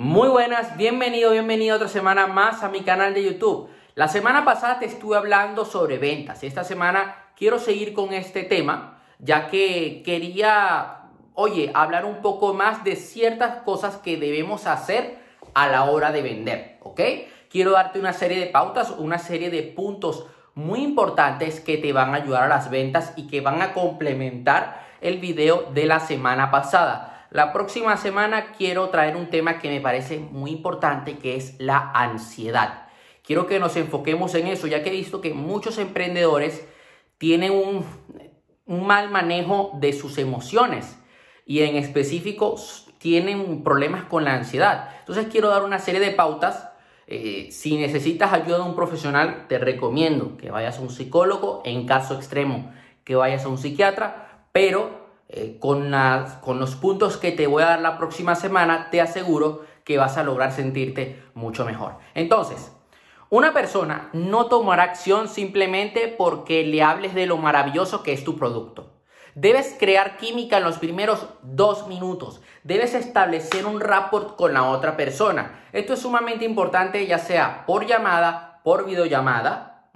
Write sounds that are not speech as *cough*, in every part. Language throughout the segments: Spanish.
Muy buenas, bienvenido, bienvenido otra semana más a mi canal de YouTube. La semana pasada te estuve hablando sobre ventas esta semana quiero seguir con este tema ya que quería, oye, hablar un poco más de ciertas cosas que debemos hacer a la hora de vender, ¿ok? Quiero darte una serie de pautas, una serie de puntos muy importantes que te van a ayudar a las ventas y que van a complementar el video de la semana pasada. La próxima semana quiero traer un tema que me parece muy importante, que es la ansiedad. Quiero que nos enfoquemos en eso, ya que he visto que muchos emprendedores tienen un, mal manejo de sus emociones y en específico tienen problemas con la ansiedad. Entonces quiero dar una serie de pautas. Eh, si necesitas ayuda de un profesional, te recomiendo que vayas a un psicólogo, en caso extremo, que vayas a un psiquiatra, pero eh, con, los puntos que te voy a dar la próxima semana, te aseguro que vas a lograr sentirte mucho mejor. Entonces, una persona no tomará acción simplemente porque le hables de lo maravilloso que es tu producto. Debes crear química en los primeros dos minutos. Debes establecer un rapport con la otra persona. Esto es sumamente importante, ya sea por llamada, por videollamada,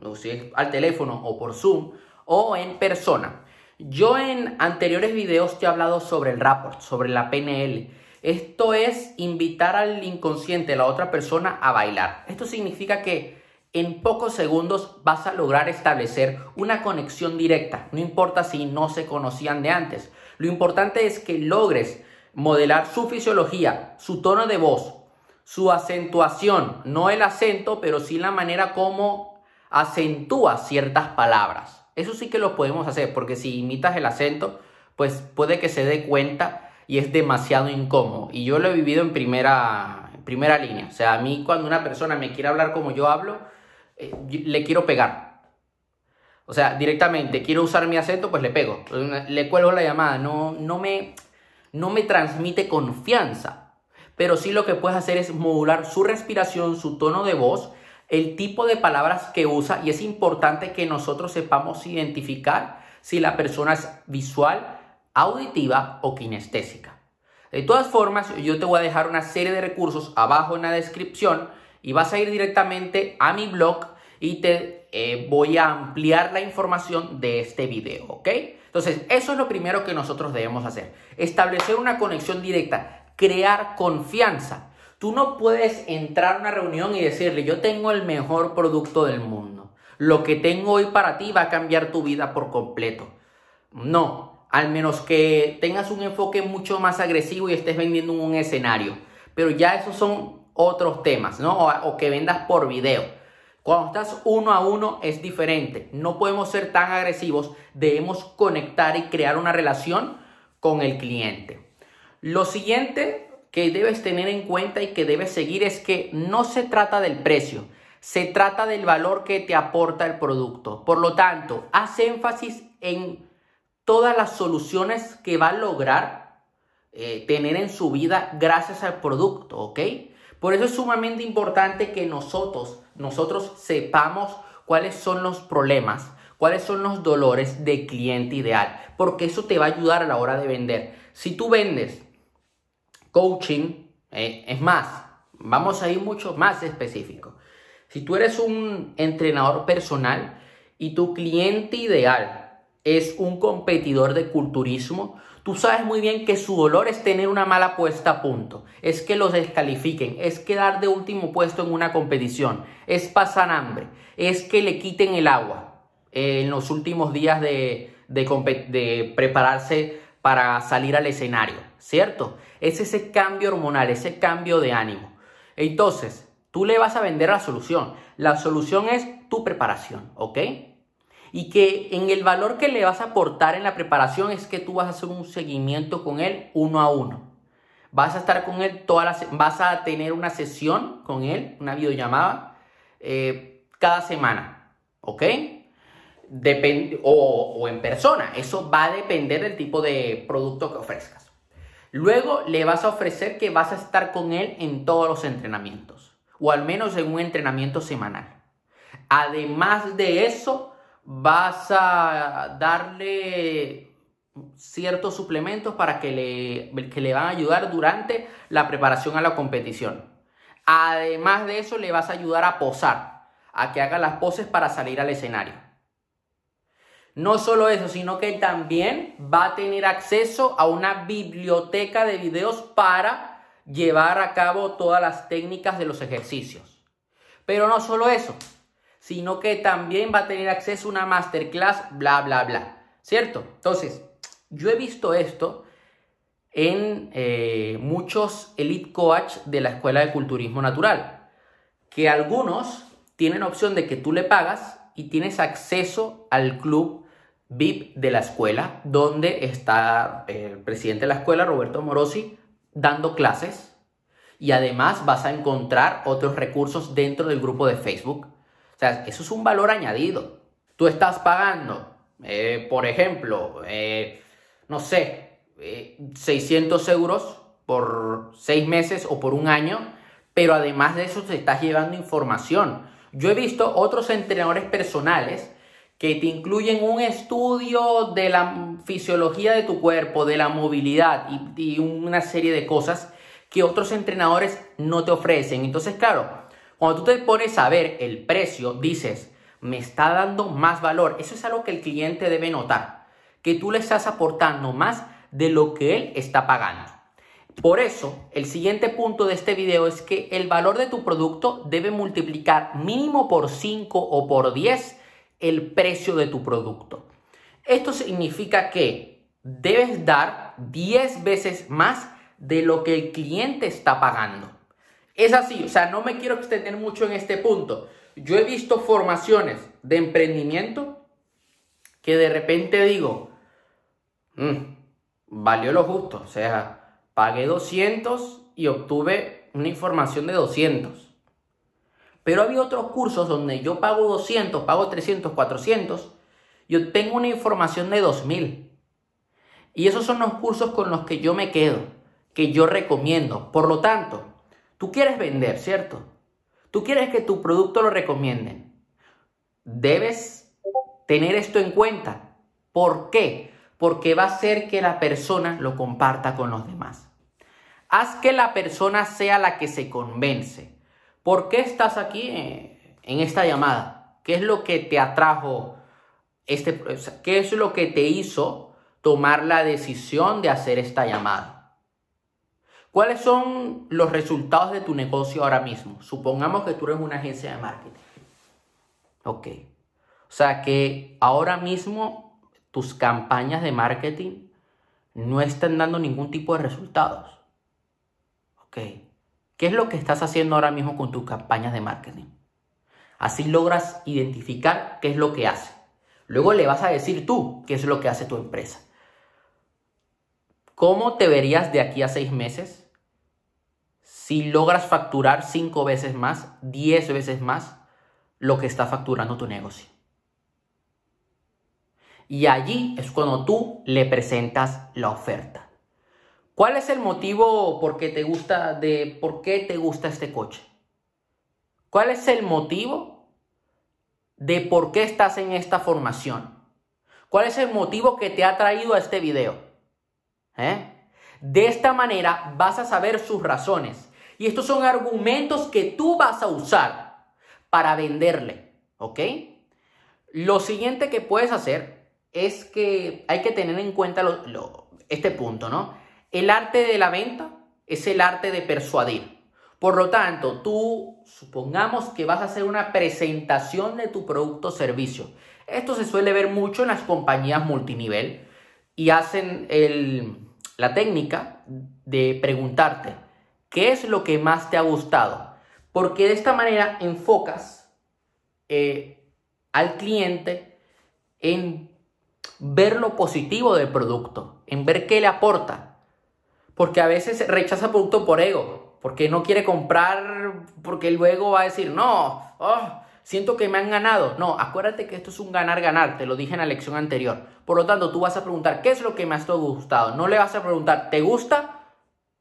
al teléfono o por Zoom, o en persona. Yo en anteriores videos te he hablado sobre el rapport, sobre la PNL. Esto es invitar al inconsciente, la otra persona, a bailar. Esto significa que en pocos segundos vas a lograr establecer una conexión directa. No importa si no se conocían de antes. Lo importante es que logres modelar su fisiología, su tono de voz, su acentuación, no el acento, pero sí la manera como acentúa ciertas palabras. Eso sí que lo podemos hacer, porque si imitas el acento, pues puede que se dé cuenta y es demasiado incómodo. Y yo lo he vivido en primera, primera línea. O sea, a mí cuando una persona me quiere hablar como yo hablo, eh, le quiero pegar. O sea, directamente quiero usar mi acento, pues le pego. Le cuelgo la llamada. No, no, me, no me transmite confianza. Pero sí lo que puedes hacer es modular su respiración, su tono de voz el tipo de palabras que usa y es importante que nosotros sepamos identificar si la persona es visual, auditiva o kinestésica. De todas formas, yo te voy a dejar una serie de recursos abajo en la descripción y vas a ir directamente a mi blog y te eh, voy a ampliar la información de este video, ¿ok? Entonces, eso es lo primero que nosotros debemos hacer. Establecer una conexión directa, crear confianza. Tú no puedes entrar a una reunión y decirle, yo tengo el mejor producto del mundo. Lo que tengo hoy para ti va a cambiar tu vida por completo. No, al menos que tengas un enfoque mucho más agresivo y estés vendiendo un escenario. Pero ya esos son otros temas, ¿no? O, que vendas por video. Cuando estás uno a uno es diferente. No podemos ser tan agresivos. Debemos conectar y crear una relación con el cliente. Lo siguiente que debes tener en cuenta y que debes seguir es que no se trata del precio, se trata del valor que te aporta el producto. Por lo tanto, haz énfasis en todas las soluciones que va a lograr eh, tener en su vida gracias al producto, ¿ok? Por eso es sumamente importante que nosotros, nosotros sepamos cuáles son los problemas, cuáles son los dolores del cliente ideal, porque eso te va a ayudar a la hora de vender. Si tú vendes coaching, eh, es más, vamos a ir mucho más específico. Si tú eres un entrenador personal y tu cliente ideal es un competidor de culturismo, tú sabes muy bien que su dolor es tener una mala puesta a punto, es que los descalifiquen, es quedar de último puesto en una competición, es pasar hambre, es que le quiten el agua en los últimos días de, de prepararse para salir al escenario, ¿cierto? Es ese cambio hormonal, ese cambio de ánimo. Entonces, tú le vas a vender la solución. La solución es tu preparación, ¿ok? Y que en el valor que le vas a aportar en la preparación es que tú vas a hacer un seguimiento con él uno a uno. Vas a estar con él todas las, vas a tener una sesión con él, una videollamada, eh, cada semana, ¿ok? Depende, o, o en persona. Eso va a depender del tipo de producto que ofrezcas. Luego le vas a ofrecer que vas a estar con él en todos los entrenamientos, o al menos en un entrenamiento semanal. Además de eso, vas a darle ciertos suplementos para que le, que le van a ayudar durante la preparación a la competición. Además de eso, le vas a ayudar a posar, a que haga las poses para salir al escenario. No solo eso, sino que también va a tener acceso a una biblioteca de videos para llevar a cabo todas las técnicas de los ejercicios. Pero no solo eso, sino que también va a tener acceso a una masterclass, bla, bla, bla. ¿Cierto? Entonces, yo he visto esto en eh, muchos elite coach de la Escuela de Culturismo Natural, que algunos tienen opción de que tú le pagas y tienes acceso al club VIP de la escuela, donde está el presidente de la escuela, Roberto Morosi, dando clases. Y además vas a encontrar otros recursos dentro del grupo de Facebook. O sea, eso es un valor añadido. Tú estás pagando, eh, por ejemplo, eh, no sé, 600 eh, euros por seis meses o por un año, pero además de eso te estás llevando información. Yo he visto otros entrenadores personales que te incluyen un estudio de la fisiología de tu cuerpo, de la movilidad y, una serie de cosas que otros entrenadores no te ofrecen. Entonces, claro, cuando tú te pones a ver el precio, dices, me está dando más valor. Eso es algo que el cliente debe notar, que tú le estás aportando más de lo que él está pagando. Por eso, el siguiente punto de este video es que el valor de tu producto debe multiplicar mínimo por 5 o por 10 el precio de tu producto. Esto significa que debes dar 10 veces más de lo que el cliente está pagando. Es así, o sea, no me quiero extender mucho en este punto. Yo he visto formaciones de emprendimiento que de repente digo, mm, valió lo justo, o sea, pagué 200 y obtuve una información de 200. Pero había otros cursos donde yo pago 200, pago 300, 400 y obtengo una información de 2000. Y esos son los cursos con los que yo me quedo, que yo recomiendo. Por lo tanto, tú quieres vender, ¿cierto? Tú quieres que tu producto lo recomienden. Debes tener esto en cuenta. ¿Por qué? Porque va a hacer que la persona lo comparta con los demás. Haz que la persona sea la que se convence. ¿Por qué estás aquí en esta llamada? ¿Qué es lo que te atrajo? Este, ¿Qué es lo que te hizo tomar la decisión de hacer esta llamada? ¿Cuáles son los resultados de tu negocio ahora mismo? Supongamos que tú eres una agencia de marketing. Ok. O sea que ahora mismo tus campañas de marketing no están dando ningún tipo de resultados. Ok. ¿Qué es lo que estás haciendo ahora mismo con tus campañas de marketing? Así logras identificar qué es lo que hace. Luego le vas a decir tú qué es lo que hace tu empresa. ¿Cómo te verías de aquí a seis meses si logras facturar cinco veces más, diez veces más lo que está facturando tu negocio? Y allí es cuando tú le presentas la oferta. ¿Cuál es el motivo por qué te gusta de por qué te gusta este coche? ¿Cuál es el motivo de por qué estás en esta formación? ¿Cuál es el motivo que te ha traído a este video? ¿Eh? De esta manera vas a saber sus razones. Y estos son argumentos que tú vas a usar para venderle. ¿Ok? Lo siguiente que puedes hacer es que hay que tener en cuenta este punto, ¿no? El arte de la venta es el arte de persuadir. Por lo tanto, tú supongamos que vas a hacer una presentación de tu producto o servicio. Esto se suele ver mucho en las compañías multinivel y hacen la técnica de preguntarte, ¿qué es lo que más te ha gustado? Porque de esta manera enfocas eh, al cliente en ver lo positivo del producto, en ver qué le aporta. Porque a veces rechaza producto por ego, porque no quiere comprar, porque luego va a decir, no, oh, siento que me han ganado. No, acuérdate que esto es un ganar-ganar, te lo dije en la lección anterior. Por lo tanto, tú vas a preguntar, ¿qué es lo que te ha gustado? No le vas a preguntar, ¿te gusta?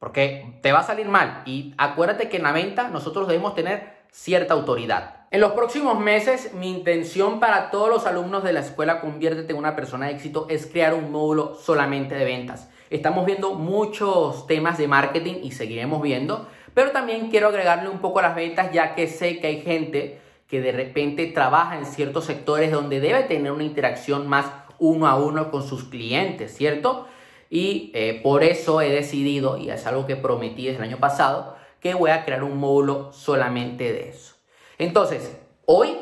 Porque te va a salir mal. Y acuérdate que en la venta nosotros debemos tener cierta autoridad. En los próximos meses, mi intención para todos los alumnos de la escuela Conviértete en una persona de éxito es crear un módulo solamente de ventas. Estamos viendo muchos temas de marketing y seguiremos viendo, pero también quiero agregarle un poco las ventas ya que sé que hay gente que de repente trabaja en ciertos sectores donde debe tener una interacción más uno a uno con sus clientes, ¿cierto? Y eh, por eso he decidido, y es algo que prometí desde el año pasado, que voy a crear un módulo solamente de eso. Entonces, hoy,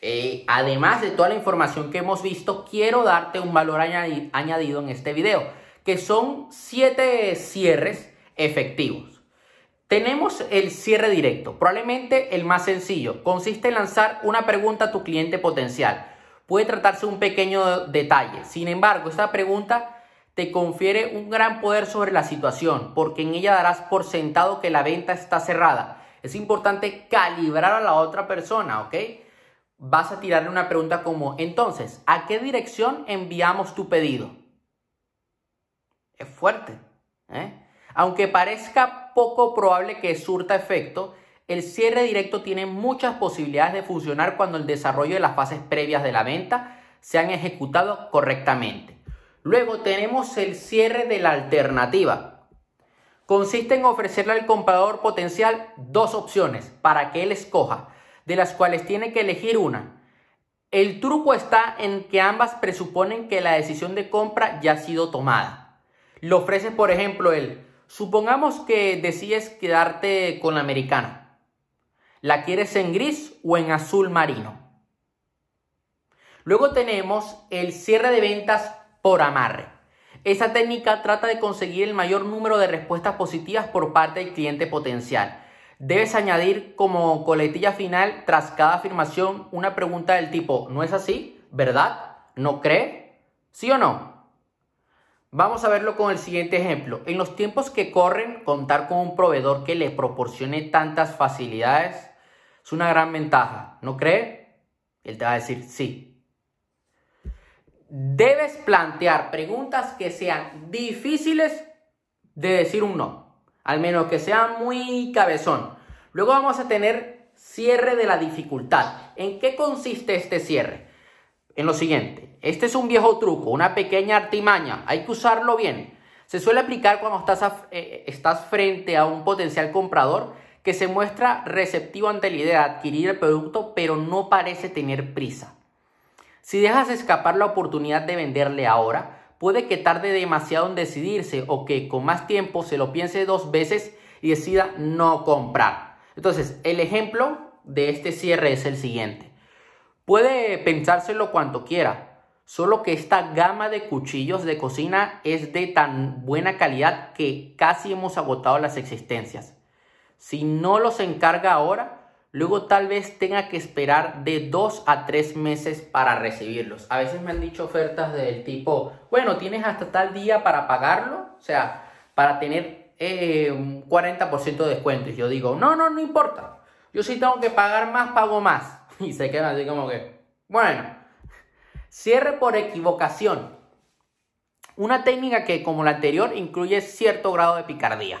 eh, además de toda la información que hemos visto, quiero darte un valor añadido en este video, que son siete cierres efectivos. Tenemos el cierre directo, probablemente el más sencillo. Consiste en lanzar una pregunta a tu cliente potencial. Puede tratarse de un pequeño detalle. Sin embargo, esta pregunta te confiere un gran poder sobre la situación, porque en ella darás por sentado que la venta está cerrada es importante calibrar a la otra persona, ¿ok? Vas a tirarle una pregunta como, entonces, ¿a qué dirección enviamos tu pedido? Es fuerte. ¿eh? Aunque parezca poco probable que surta efecto, el cierre directo tiene muchas posibilidades de funcionar cuando el desarrollo de las fases previas de la venta se han ejecutado correctamente. Luego tenemos el cierre de la alternativa consiste en ofrecerle al comprador potencial dos opciones para que él escoja, de las cuales tiene que elegir una. El truco está en que ambas presuponen que la decisión de compra ya ha sido tomada. Le ofrece, por ejemplo, él, supongamos que decides quedarte con la americana. ¿La quieres en gris o en azul marino? Luego tenemos el cierre de ventas por amarre. Esa técnica trata de conseguir el mayor número de respuestas positivas por parte del cliente potencial. Debes añadir como coletilla final tras cada afirmación una pregunta del tipo, ¿no es así? ¿Verdad? ¿No cree? ¿Sí o no? Vamos a verlo con el siguiente ejemplo. En los tiempos que corren, contar con un proveedor que le proporcione tantas facilidades es una gran ventaja. ¿No cree? Él te va a decir sí. Debes plantear preguntas que sean difíciles de decir un no, al menos que sean muy cabezón. Luego vamos a tener cierre de la dificultad. ¿En qué consiste este cierre? En lo siguiente, este es un viejo truco, una pequeña artimaña, hay que usarlo bien. Se suele aplicar cuando estás, eh, estás frente a un potencial comprador que se muestra receptivo ante la idea de adquirir el producto, pero no parece tener prisa. Si dejas escapar la oportunidad de venderle ahora, puede que tarde demasiado en decidirse o que con más tiempo se lo piense dos veces y decida no comprar. Entonces, el ejemplo de este cierre es el siguiente. Puede pensárselo cuanto quiera, solo que esta gama de cuchillos de cocina es de tan buena calidad que casi hemos agotado las existencias. Si no los encarga ahora, Luego tal vez tenga que esperar de dos a tres meses para recibirlos. A veces me han dicho ofertas del tipo, bueno, tienes hasta tal día para pagarlo, o sea, para tener eh, un 40% de descuento. Y yo digo, no, no, no importa. Yo sí tengo que pagar más, pago más. *laughs* Y se quedan así como que, bueno, cierre por equivocación. Una técnica que, como la anterior, incluye cierto grado de picardía.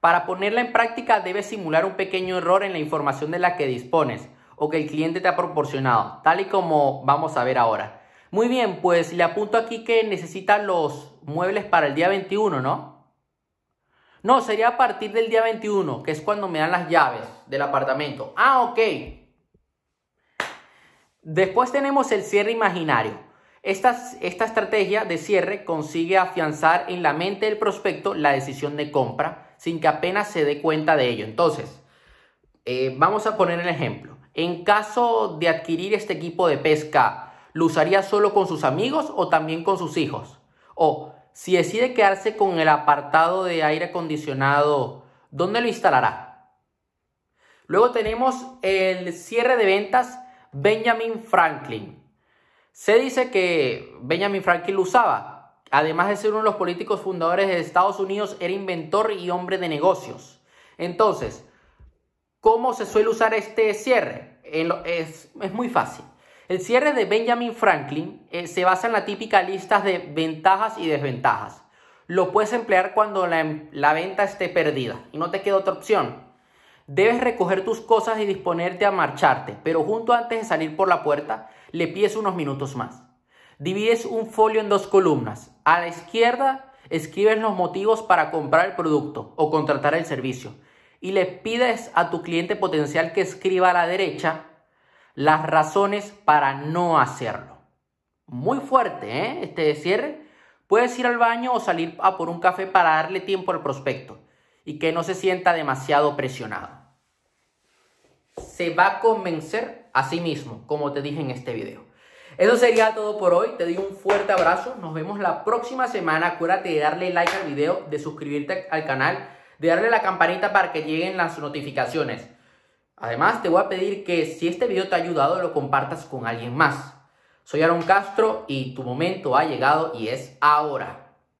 Para ponerla en práctica debes simular un pequeño error en la información de la que dispones o que el cliente te ha proporcionado, tal y como vamos a ver ahora. Muy bien, pues le apunto aquí que necesita los muebles para el día 21, ¿no? No, sería a partir del día 21, que es cuando me dan las llaves del apartamento. Ah, ok. Después tenemos el cierre imaginario. Esta, esta estrategia de cierre consigue afianzar en la mente del prospecto la decisión de compra sin que apenas se dé cuenta de ello. Entonces, eh, vamos a poner el ejemplo. En caso de adquirir este equipo de pesca, ¿lo usaría solo con sus amigos o también con sus hijos? O si decide quedarse con el apartado de aire acondicionado, ¿dónde lo instalará? Luego tenemos el cierre de ventas Benjamin Franklin. Se dice que Benjamin Franklin lo usaba, Además de ser uno de los políticos fundadores de Estados Unidos, era inventor y hombre de negocios. Entonces, ¿cómo se suele usar este cierre? Es, muy fácil. El cierre de Benjamin Franklin eh, se basa en la típica lista de ventajas y desventajas. Lo puedes emplear cuando la, la, venta esté perdida y no te queda otra opción. Debes recoger tus cosas y disponerte a marcharte, pero junto antes de salir por la puerta, le pides unos minutos más. Divides un folio en dos columnas. A la izquierda escribes los motivos para comprar el producto o contratar el servicio. Y le pides a tu cliente potencial que escriba a la derecha las razones para no hacerlo. Muy fuerte, ¿eh? Este cierre. Puedes ir al baño o salir a por un café para darle tiempo al prospecto y que no se sienta demasiado presionado. Se va a convencer a sí mismo, como te dije en este video. Eso sería todo por hoy. Te doy un fuerte abrazo. Nos vemos la próxima semana. Acuérdate de darle like al video, de suscribirte al canal, de darle la campanita para que lleguen las notificaciones. Además, te voy a pedir que si este video te ha ayudado, lo compartas con alguien más. Soy Aaron Castro y tu momento ha llegado y es ahora.